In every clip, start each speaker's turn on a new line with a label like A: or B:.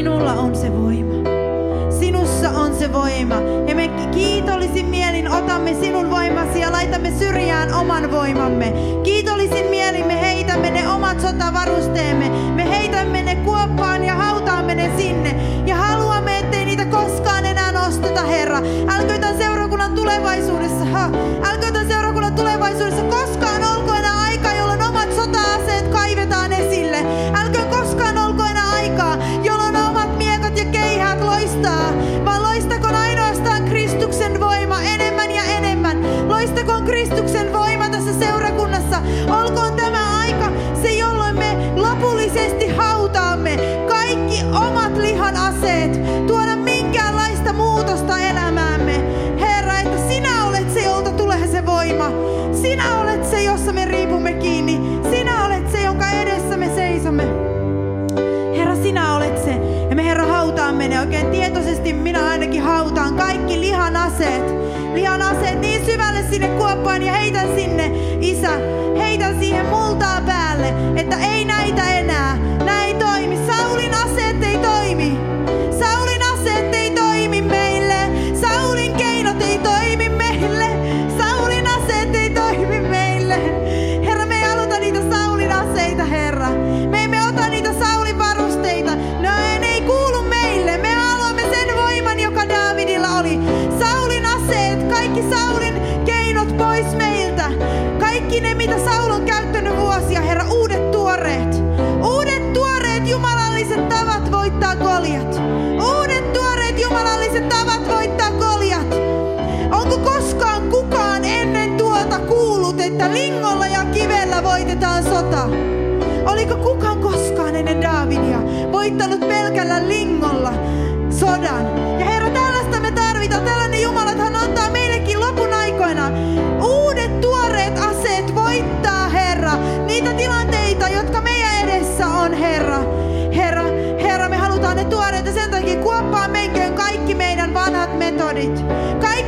A: sinulla on se voima. Sinussa on se voima. Ja me kiitollisin mielin otamme sinun voimasi ja laitamme syrjään oman voimamme. Kiitollisin mielin me heitämme ne omat sotavarusteemme. Me heitämme ne kuoppaan lihan aseet, tuoda minkäänlaista muutosta elämäämme. Herra, että sinä olet se, jolta tulee se voima. Sinä olet se, jossa me riipumme kiinni. Sinä olet se, jonka edessä me seisomme. Herra, sinä olet se. Ja me Herra hautaamme ne oikein tietoisesti. Minä ainakin hautaan kaikki lihan aseet. Lihan aseet niin syvälle sinne kuoppaan ja heitän sinne, Isä. Heitän siihen multaa päälle, että ei näitä enää. Näin toimi. Saulin aseet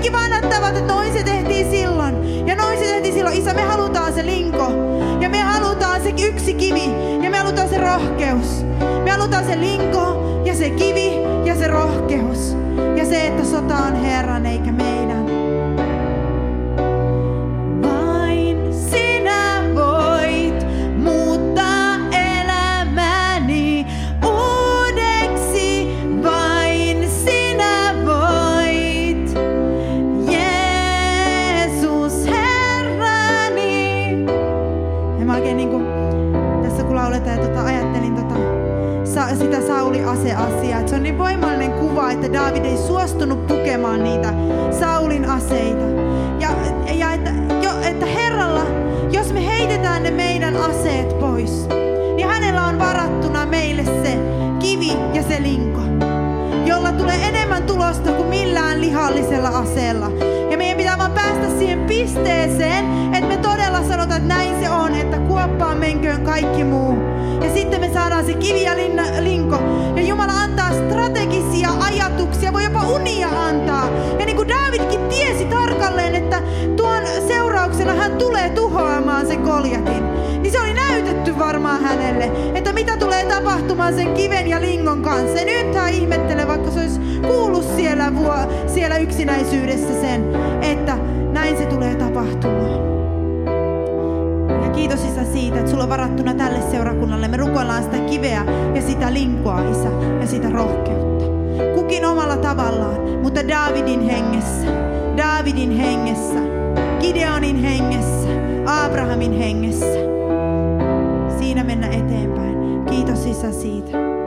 A: Kaikki vanhat tavat, että noin se tehtiin silloin. Ja noin se tehtiin silloin. Isä, me halutaan se linko. Ja me halutaan se yksi kivi. Ja me halutaan se rohkeus. Me halutaan se linko ja se kivi ja se rohkeus. Ja se, että sota on Herran eikä meidän. Sauli ase-asiaa. Että se on niin voimallinen kuva, että David ei suostunut pukemaan niitä Saulin aseita. Ja, ja että, jo, että Herralla, jos me heitetään ne meidän aseet pois, niin hänellä on varattuna meille se kivi ja se linko, jolla tulee enemmän tulosta kuin millään lihallisella aseella. Ja meidän pitää vaan päästä siihen pisteeseen, että me todella sanotaan, että näin se on, että kuoppaan menköön kaikki muu. Sitten me saadaan se kivi ja linna, linko. Ja Jumala antaa strategisia ajatuksia, voi jopa unia antaa. Ja niin kuin Davidkin tiesi tarkalleen, että tuon seurauksena hän tulee tuhoamaan sen Goliatin. Niin se oli näytetty varmaan hänelle, että mitä tulee tapahtumaan sen kiven ja lingon kanssa. Ja nyt hän ihmettelee, vaikka se olisi kuullut siellä, vuo, siellä yksinäisyydessä sen, että näin se tulee kiitos Isä siitä, että sulla on varattuna tälle seurakunnalle. Me rukoillaan sitä kiveä ja sitä linkoa, Isä, ja sitä rohkeutta. Kukin omalla tavallaan, mutta Davidin hengessä, Davidin hengessä, Gideonin hengessä, Abrahamin hengessä. Siinä mennä eteenpäin. Kiitos Isä siitä.